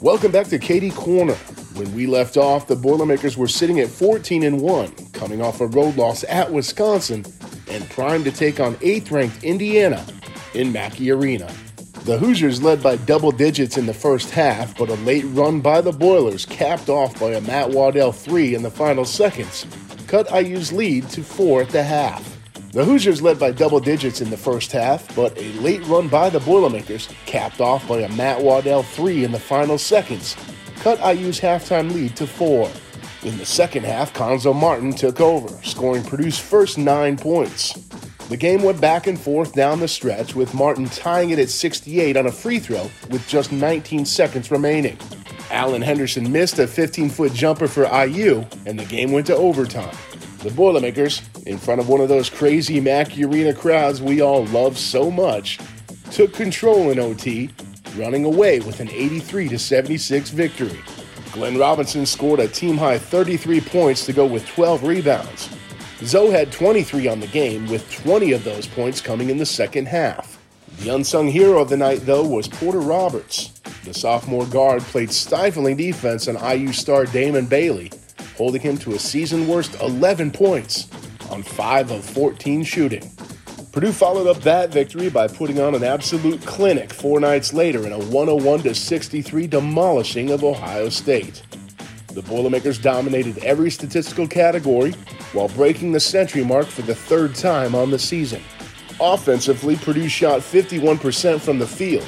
Welcome back to Keady Corner. When we left off, the Boilermakers were sitting at 14 and 1, coming off a road loss at Wisconsin and primed to take on 8th ranked Indiana in Mackey Arena. The Hoosiers led by double digits in the first half, but a late run by the Boilers, capped off by a Matt Waddell 3 in the final seconds, cut IU's lead to 4 at the half. The Hoosiers led by double digits in the first half, but a late run by the Boilermakers, capped off by a Matt Waddell 3 in the final seconds, cut IU's halftime lead to 4. In the second half, Cuonzo Martin took over, scoring Purdue's first nine points. The game went back and forth down the stretch, with Martin tying it at 68 on a free throw with just 19 seconds remaining. Alan Henderson missed a 15 foot jumper for IU, and the game went to overtime. The Boilermakers, in front of one of those crazy Mackey Arena crowds we all love so much, took control in OT, running away with an 83 76 victory. Glenn Robinson scored a team high 33 points to go with 12 rebounds. Zoe had 23 on the game, with 20 of those points coming in the second half. The unsung hero of the night, though, was Porter Roberts. The sophomore guard played stifling defense on IU star Damon Bailey holding him to a season worst 11 points on 5 of 14 shooting. Purdue followed up that victory by putting on an absolute clinic four nights later in a 101 63 demolishing of Ohio State. The Boilermakers dominated every statistical category while breaking the century mark for the third time on the season. Offensively, Purdue shot 51% from the field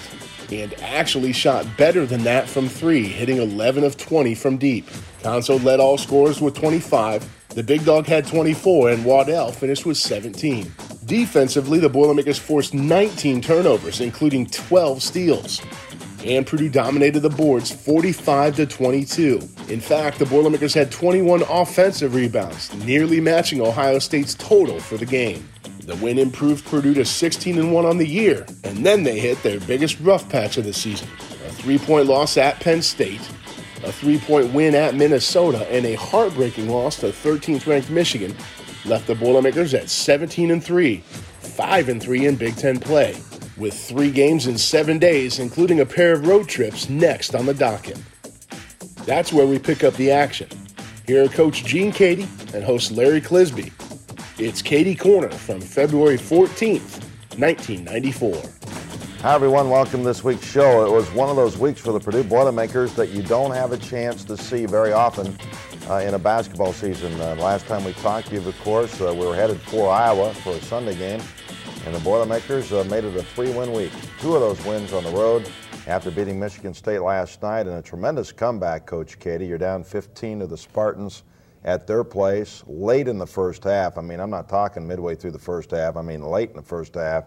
and actually shot better than that from three, hitting 11 of 20 from deep. Cuonzo led all scorers with 25. The Big Dog had 24, and Waddell finished with 17. Defensively, the Boilermakers forced 19 turnovers, including 12 steals. And Purdue dominated the boards 45 to 22. In fact, the Boilermakers had 21 offensive rebounds, nearly matching Ohio State's total for the game. The win improved Purdue to 16 and 1 on the year, and then they hit their biggest rough patch of the season. A three-point loss at Penn State, a three-point win at Minnesota, and a heartbreaking loss to 13th ranked Michigan left the Boilermakers at 17 and 3, 5 and 3 in Big 10 play, with 3 games in 7 days including a pair of road trips next on the docket. That's where we pick up the action. Here are Coach Gene Keady and host Larry Clisby it's Keady Corner from February 14th, 1994. Hi, everyone. Welcome to this week's show. It was one of those weeks for the Purdue Boilermakers that you don't have a chance to see very often uh, in a basketball season. Uh, last time we talked to you, of course, uh, we were headed for Iowa for a Sunday game, and the Boilermakers uh, made it a three-win week. Two of those wins on the road after beating Michigan State last night, and a tremendous comeback, Coach Keady. You're down 15 to the Spartans at their place late in the first half. I mean, I'm not talking midway through the first half, I mean late in the first half,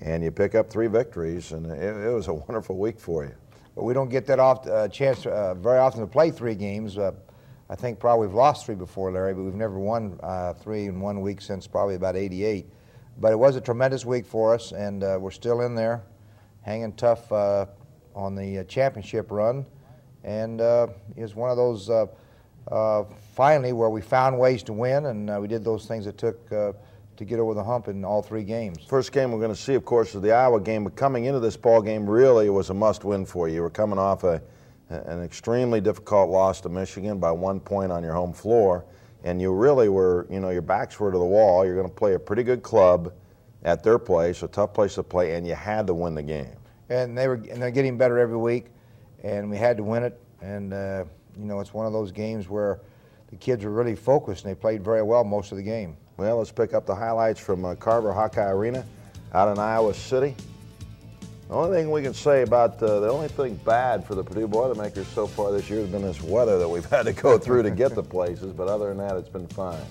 and you pick up three victories, and it, it was a wonderful week for you. But we don't get that off, uh, chance uh, very often to play three games. Uh, I think probably we've lost three before, Larry, but we've never won uh, three in one week since probably about 88. But it was a tremendous week for us, and uh, we're still in there, hanging tough uh, on the championship run. And it was one of those uh, finally where we found ways to win, and uh, we did those things that took uh, to get over the hump in all three games. First game we're going to see, of course, is the Iowa game. But coming into this ball game, really, it was a must-win for you. You were coming off a, an extremely difficult loss to Michigan by one point on your home floor, and you really were, you know, your backs were to the wall. You're going to play a pretty good club at their place, a tough place to play, and you had to win the game. And they were, and they're getting better every week, and we had to win it, and. Uh, you know, it's one of those games where the kids were really focused and they played very well most of the game. Well, let's pick up the highlights from uh, Carver Hawkeye Arena out in Iowa City. The only thing we can say about uh, the only thing bad for the Purdue Boilermakers so far this year has been this weather that we've had to go through to get the places, but other than that, it's been fine.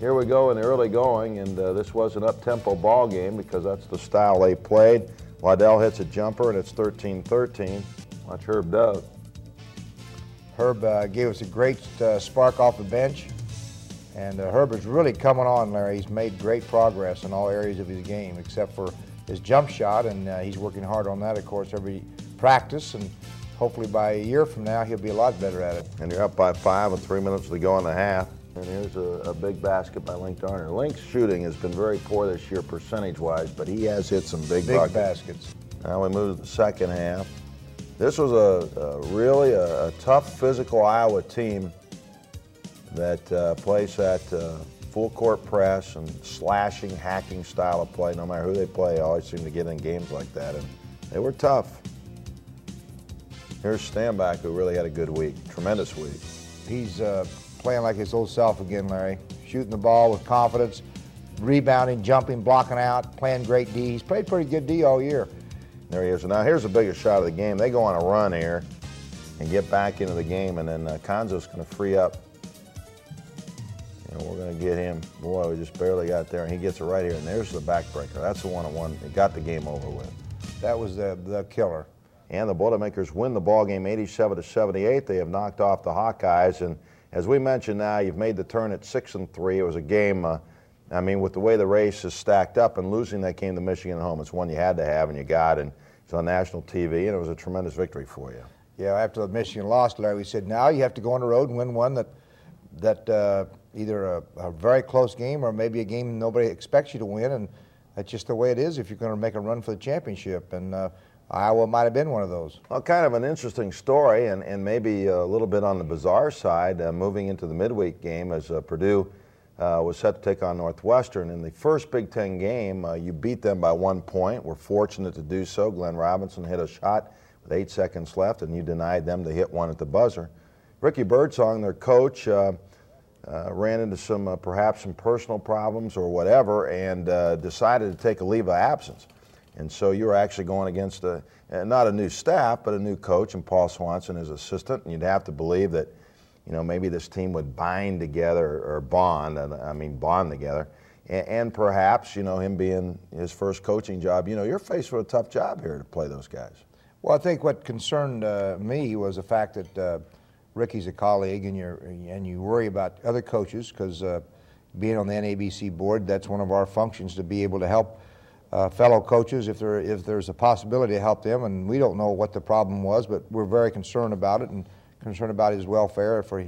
Here we go in the early going, and uh, this was an up-tempo ball game because that's the style they played. Waddell hits a jumper, and it's 13-13. Watch Herb Dove. Herb uh, gave us a great uh, spark off the bench. And uh, Herb is really coming on, Larry. He's made great progress in all areas of his game, except for his jump shot, and uh, he's working hard on that, of course, every practice. And hopefully by a year from now, he'll be a lot better at it. And you're up by five with three minutes to go in the half. And here's a, a big basket by Link Darner. Link's shooting has been very poor this year percentage-wise, but he has hit some big, big buckets. baskets. Now we move to the second half. This was a, a really a, a, tough physical Iowa team that uh, plays that uh, full court press and slashing, hacking style of play. No matter who they play, always seem to get in games like that, and they were tough. Here's Stanback, who really had a good week, tremendous week. He's uh, playing like his old self again, Larry. Shooting the ball with confidence, rebounding, jumping, blocking out, playing great D. He's played pretty good D all year. There he is. Now here's the biggest shot of the game. They go on a run here and get back into the game, and then uh, Cuonzo's going to free up. And we're going to get him. Boy, we just barely got there, and he gets it right here. And there's the backbreaker. That's the one-on-one. It got the game over with. That was the, the killer. And the Boilermakers win the ball game 87 to 78. They have knocked off the Hawkeyes, and as we mentioned, now you've made the turn at six and three. It was a game. Uh, I mean, with the way the race is stacked up and losing that game to Michigan at home, it's one you had to have and you got, and it's on national TV, and it was a tremendous victory for you. Yeah, after the Michigan lost, Larry, we said now you have to go on the road and win one that that uh, either a, a, very close game or maybe a game nobody expects you to win, and that's just the way it is if you're going to make a run for the championship. And uh, Iowa might have been one of those. Well, kind of an interesting story, and, and maybe a little bit on the bizarre side, uh, moving into the midweek game as uh, Purdue uh, was set to take on Northwestern. In the first Big Ten game, uh, you beat them by one point. We're fortunate to do so. Glenn Robinson hit a shot with eight seconds left, and you denied them to hit one at the buzzer. Ricky Birdsong, their coach, uh, uh ran into some uh, perhaps some personal problems or whatever, and uh, decided to take a leave of absence. And so you were actually going against a, not a new staff, but a new coach, and Paul Swanson as assistant. And you'd have to believe that you know, maybe this team would bind together or bond, I mean, bond together. And, and, perhaps, you know, him being his first coaching job, you know, you're faced with a tough job here to play those guys. Well, I think what concerned uh, me was the fact that uh, Ricky's a colleague, and you and you worry about other coaches because uh, being on the NABC board, that's one of our functions to be able to help uh, fellow coaches if there if there's a possibility to help them. And we don't know what the problem was, but we're very concerned about it and concerned about his welfare for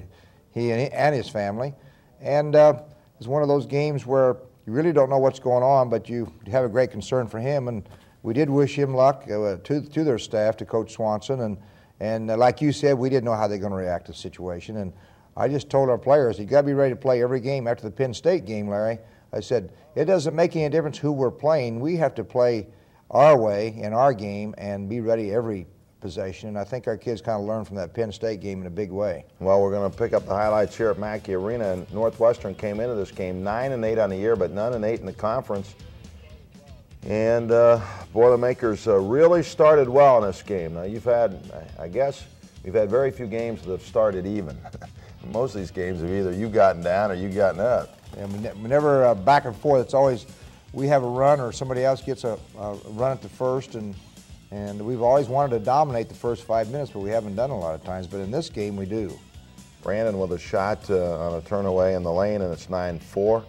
he and, his family. And uh, it's one of those games where you really don't know what's going on, but you have a great concern for him. And we did wish him luck uh, to, to their staff, to Coach Swanson. And, and uh, like you said, we didn't know how they're going to react to the situation. And I just told our players, you got to be ready to play every game after the Penn State game, Larry. I said, it doesn't make any difference who we're playing. We have to play our way in our game and be ready every possession. And I think our kids kind of learned from that Penn State game in a big way. Well, we're going to pick up the highlights here at Mackey Arena. And Northwestern came into this game nine and eight on the year, but none and eight in the conference. And uh, Boilermakers uh, really started well in this game. Now you've had, I guess, we've had very few games that have started even. Most of these games have either you gotten down or you've gotten up. And we, ne- never uh, back and forth. It's always we have a run or somebody else gets a, a run at the first and and we've always wanted to dominate the first five minutes, but we haven't done a lot of times. But in this game, we do. Brandon with a shot uh, on a turn away in the lane, and it's 9 4.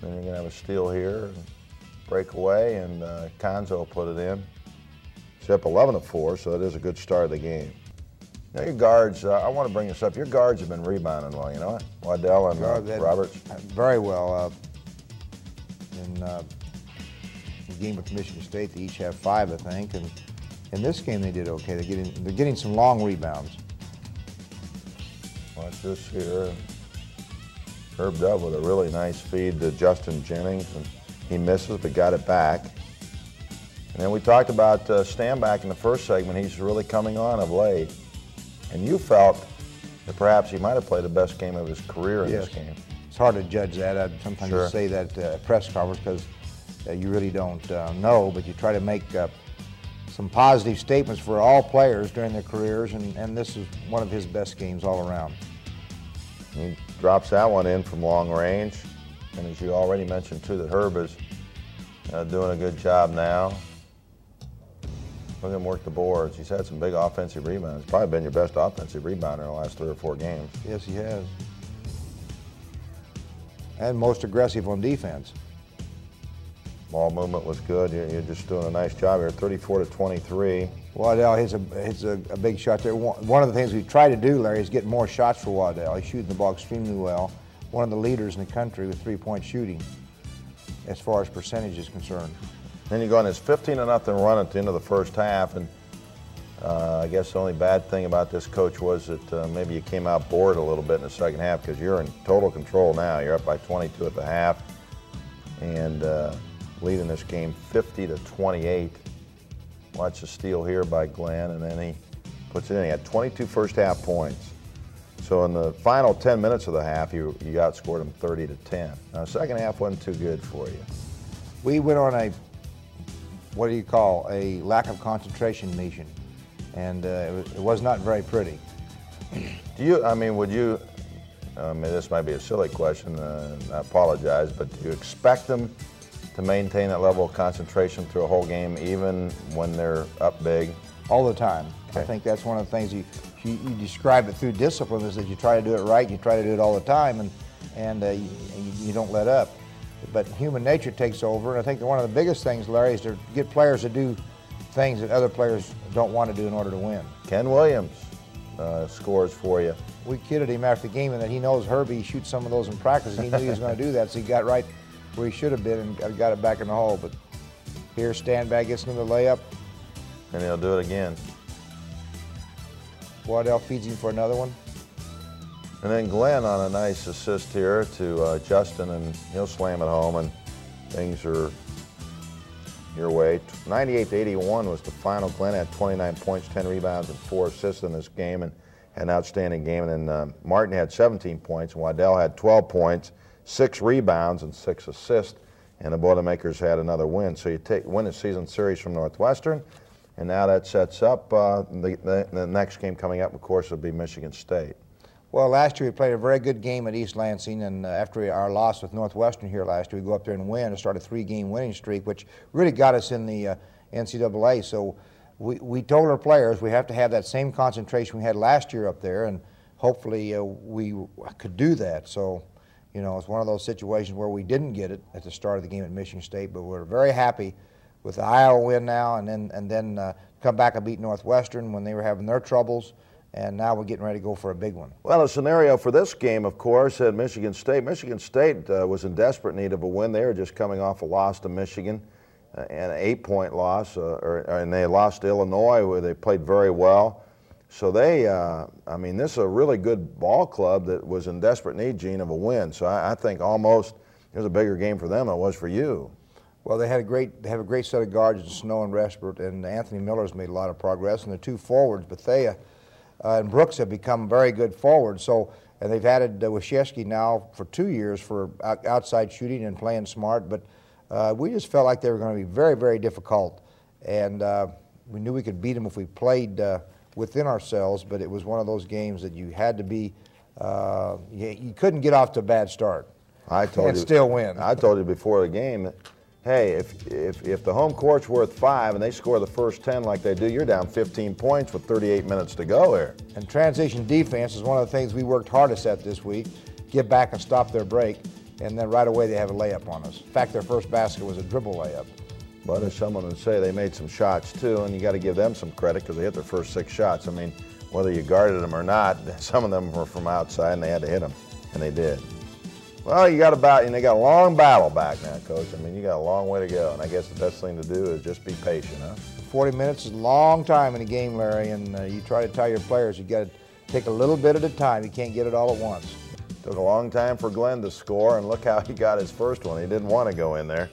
Then you're going to have a steal here, break away, and uh, Cuonzo put it in. It's up 11 to 4, so it is a good start of the game. Now, your guards, uh, I want to bring this up. Your guards have been rebounding well, you know what? Waddell and uh, Roberts. Very well. Uh, and uh, game with Michigan State, they each have five, I think, and in this game they did okay. They're getting they're getting some long rebounds. Watch this here. Herb Dove with a really nice feed to Justin Jennings, and he misses but got it back. And then we talked about uh, Stanback in the first segment. He's really coming on of late. And you felt that perhaps he might have played the best game of his career in yes. this game. It's hard to judge that. I sometimes sure. say that uh, press conference because uh, you really don't uh, know, but you try to make uh, some positive statements for all players during their careers, and, and this is one of his best games all around. He drops that one in from long range, and as you already mentioned too, that Herb is uh, doing a good job now. Look at him work the boards. He's had some big offensive rebounds. Probably been your best offensive rebounder in the last three or four games. Yes, he has. And most aggressive on defense. Ball movement was good. You're, you're just doing a nice job here. 34 to 23. Waddell hits a hits a, a, big shot there. One of the things we try to do, Larry, is get more shots for Waddell. He's shooting the ball extremely well. One of the leaders in the country with three-point shooting, as far as percentage is concerned. Then you go on this 15 to nothing run at the end of the first half, and Uh, I guess the only bad thing about this coach was that uh, maybe you came out bored a little bit in the second half because you're in total control now. You're up by 22 at the half and uh, leading this game 50 to 28. Watch the steal here by Glenn, and then he puts it in. He had 22 first half points. So in the final 10 minutes of the half, you, you outscored them 30 to 10. Now, second half wasn't too good for you. We went on a, what do you call, a lack of concentration mission, and uh, it, was, it was not very pretty. Do you, I mean, would you, I mean, this might be a silly question, uh, I apologize, but do you expect them to maintain that level of concentration through a whole game, even when they're up big? All the time. I think that's one of the things you, you, you, describe it through discipline is that you try to do it right, you try to do it all the time, and, and uh, you, you don't let up. But human nature takes over, and I think that one of the biggest things, Larry, is to get players to do things that other players don't want to do in order to win. Ken Williams uh, scores for you. We kidded him after the game and that he knows Herbie shoots some of those in practice. And he knew he was going to do that, so he got right where he should have been and got it back in the hole. But here, Stanback gets another layup. And he'll do it again. Waddell feeds him for another one. And then Glenn on a nice assist here to uh, Justin, and he'll slam it home, and things are your way. 98 to 81 was the final. Glenn had 29 points, 10 rebounds, and four assists in this game, and an outstanding game. And then uh, Martin had 17 points, and Waddell had 12 points, six rebounds, and six assists. And the Boilermakers had another win. So you take win the season series from Northwestern, and now that sets up uh, the, the, the next game coming up. Of course, will be Michigan State. Well, last year we played a very good game at East Lansing, and uh, after our loss with Northwestern here last year, we go up there and win and start a three-game winning streak, which really got us in the uh, NCAA. So we, we told our players we have to have that same concentration we had last year up there, and hopefully uh, we could do that. So, you know, it's one of those situations where we didn't get it at the start of the game at Michigan State, but we're very happy with the Iowa win now, and then and then uh, come back and beat Northwestern when they were having their troubles and now we're getting ready to go for a big one. Well, a scenario for this game, of course, at Michigan State. Michigan State uh, was in desperate need of a win. They were just coming off a loss to Michigan, uh, and an eight-point loss, uh, or, and they lost to Illinois, where they played very well. So they, uh, I mean, this is a really good ball club that was in desperate need, Gene, of a win. So I, I think almost it was a bigger game for them than it was for you. Well, they had a great, they have a great set of guards in Snow and Respert, and Anthony Miller's made a lot of progress, and the two forwards, Bethea uh, and Brooks have become very good forwards. So, and they've added uh, Weshinskey now for two years for outside shooting and playing smart. But uh, we just felt like they were going to be very, very difficult, and uh, we knew we could beat them if we played uh, within ourselves. But it was one of those games that you had to be. Uh, you, you, couldn't get off to a bad start. I told and you, still win. I told you before the game hey, if, if, if the home court's worth five and they score the first 10 like they do, you're down 15 points with 38 minutes to go here. And transition defense is one of the things we worked hardest at this week. Get back and stop their break, and then right away they have a layup on us. In fact, their first basket was a dribble layup. But as someone would say, they made some shots too, and you got to give them some credit because they hit their first six shots. I mean, whether you guarded them or not, some of them were from outside and they had to hit them, and they did. Well, you got about, and they got a long battle back now, Coach. I mean, you got a long way to go, and I guess the best thing to do is just be patient, huh? 40 minutes is a long time in a game, Larry, and uh, you try to tell your players you got to take a little bit at a time. You can't get it all at once. Took a long time for Glenn to score, and look how he got his first one. He didn't want to go in there.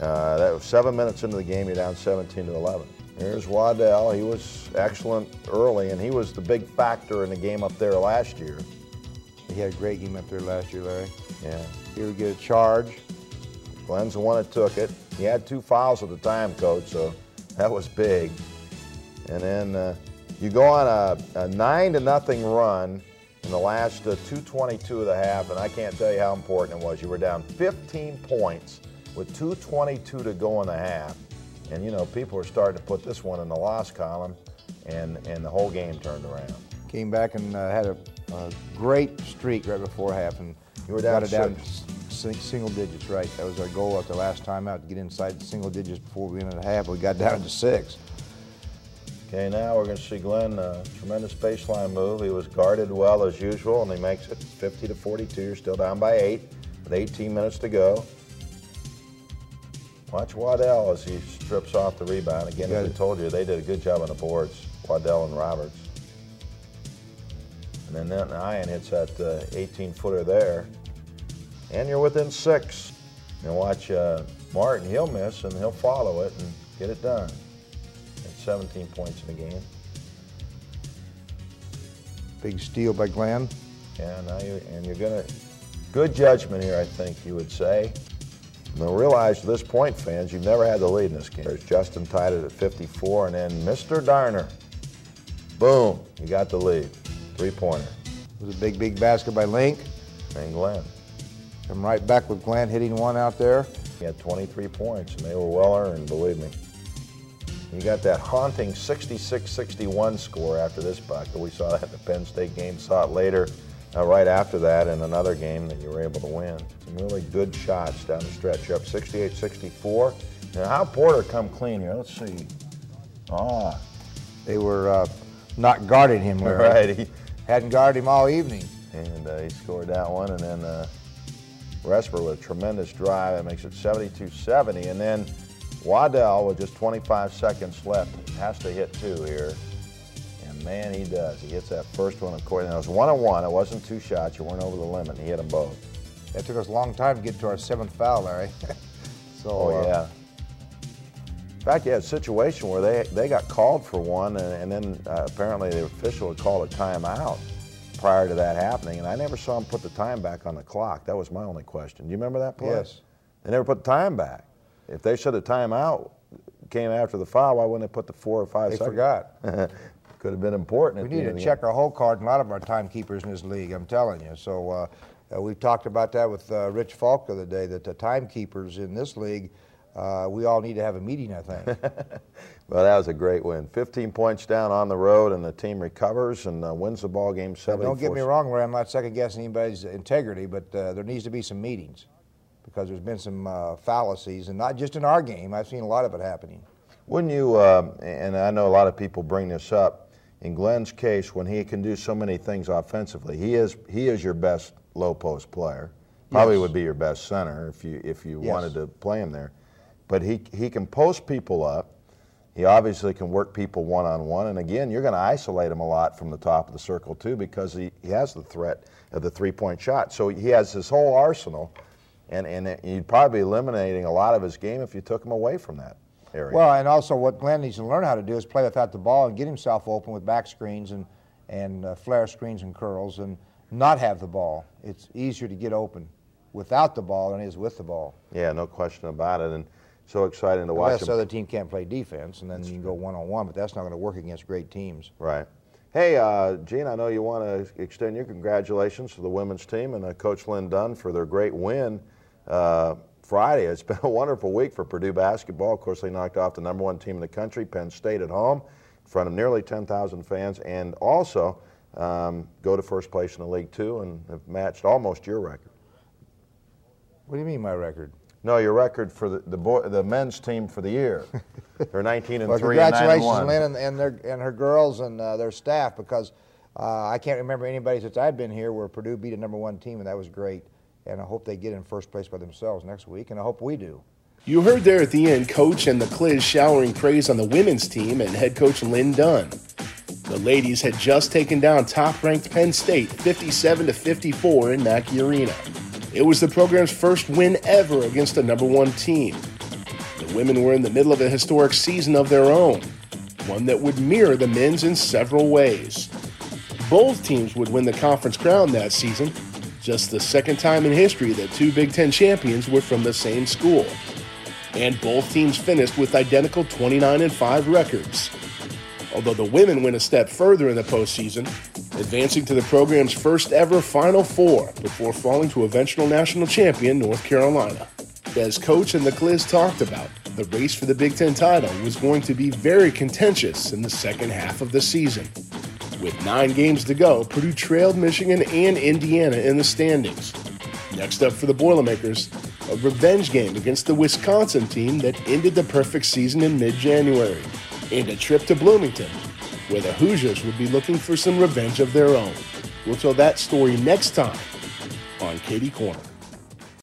Uh, that was seven minutes into the game. You're down 17 to 11. Here's Waddell. He was excellent early, and he was the big factor in the game up there last year. He had a great game up there last year, Larry. Yeah. Here we get a charge. Glenn's the one that took it. He had two fouls at the time, coach, so that was big. And then uh, you go on a, a, nine to nothing run in the last uh, 222 of the half, and I can't tell you how important it was. You were down 15 points with 222 to go in the half. And you know, people are starting to put this one in the loss column, and, and the whole game turned around. Came back and uh, had a, a, great streak right before half, and you were down got it down single digits, right? That was our goal at the last time out to get inside single digits before we ended the half. We got down to six. Okay, now we're going to see Glenn, uh, tremendous baseline move. He was guarded well as usual, and he makes it 50 to 42. You're still down by eight with 18 minutes to go. Watch Waddell as he strips off the rebound. Again, as I told you, they did a good job on the boards. Waddell and Roberts. And then iron hits that 18 uh, footer there. And you're within six. And watch uh, Martin, he'll miss and he'll follow it and get it done. At 17 points in the game. Big steal by Glenn. Yeah, now you and you're gonna good judgment here, I think you would say. Now realize at this point, fans, you've never had the lead in this game. There's Justin tied it at 54, and then Mr. Darner. Boom, you got the lead. Three-pointer. It was a big, big basket by Link. And Glenn. I'm right back with Glenn hitting one out there. He had 23 points, and they were well earned, believe me. You got that haunting 66-61 score after this bucket. We saw that in the Penn State game, saw it later uh, right after that in another game that you were able to win. Some really good shots down the stretch. You're up 68-64. Now, how Porter come clean here? Let's see. Ah. They were uh, not guarding him, Larry. Right. He hadn't guarded him all evening. And uh, he scored that one. And then uh, Respert with a tremendous drive. That makes it 72-70. And then Waddell with just 25 seconds left has to hit two here. And man, he does. He hits that first one, of course. And it was one on one. It wasn't two shots. You weren't over the limit. He hit them both. It took us a long time to get to our seventh foul, Larry. so, oh, yeah. Uh, fact, you had a situation where they, they got called for one, and, and then uh, apparently the official had called a timeout prior to that happening, and I never saw him put the time back on the clock. That was my only question. Do you remember that play? Yes. They never put the time back. If they said the timeout came after the foul, why wouldn't they put the four or five they seconds? forgot. Could have been important. We need to check our whole card and a lot of our timekeepers in this league, I'm telling you. So uh, uh, we've talked about that with uh, Rich Falk the other day, that the timekeepers in this league, uh, we all need to have a meeting, I think. well, that was a great win. 15 points down on the road, and the team recovers and uh, wins the ball game 7 Don't get me wrong, Ray, I'm not second guessing anybody's integrity, but uh, there needs to be some meetings because there's been some uh, fallacies, and not just in our game. I've seen a lot of it happening. Wouldn't you, uh, and I know a lot of people bring this up, in Glenn's case, when he can do so many things offensively, he is, he is your best low post player. Probably yes. would be your best center if you, if you yes. wanted to play him there. But he, he can post people up. He obviously can work people one on one. And again, you're going to isolate him a lot from the top of the circle, too, because he, he has the threat of the three point shot. So he has his whole arsenal and, and you'd probably be eliminating a lot of his game if you took him away from that area. Well, and also what Glenn needs to learn how to do is play without the ball and get himself open with back screens and, and uh, flare screens and curls and not have the ball. It's easier to get open without the ball than it is with the ball. Yeah, no question about it. And so exciting to watch Unless the other team can't play defense, and then that's you can go one-on-one, but that's not going to work against great teams. Right. Hey, uh, Gene, I know you want to extend your congratulations to the women's team and uh, Coach Lynn Dunn for their great win uh, Friday. It's been a wonderful week for Purdue basketball. Of course, they knocked off the number one team in the country, Penn State, at home in front of nearly 10,000 fans, and also um, go to first place in the league too, and have matched almost your record. What do you mean, my record? No, your record for the the, boy, the men's team for the year. They're 19 and well, 3 congratulations, and Lynn and, and, their, and her girls and uh, their staff because uh, I can't remember anybody since I've been here where Purdue beat a number one team, and that was great and I hope they get in first place by themselves next week, and I hope we do. You heard there at the end, Coach and the Cliz showering praise on the women's team and head coach Lynn Dunn. The ladies had just taken down top-ranked Penn State 57 to 54 in Mackey Arena. It was the program's first win ever against a number one team. The women were in the middle of a historic season of their own, one that would mirror the men's in several ways. Both teams would win the conference crown that season, just the second time in history that two Big Ten champions were from the same school. And both teams finished with identical 29 and 5 records. Although the women went a step further in the postseason, advancing to the program's first ever Final Four before falling to eventual national champion North Carolina. As coach and the Cliz talked about, the race for the Big Ten title was going to be very contentious in the second half of the season. With nine games to go, Purdue trailed Michigan and Indiana in the standings. Next up for the Boilermakers, a revenge game against the Wisconsin team that ended the perfect season in mid January, and a trip to Bloomington, where the Hoosiers would be looking for some revenge of their own. We'll tell that story next time on Keady Corner.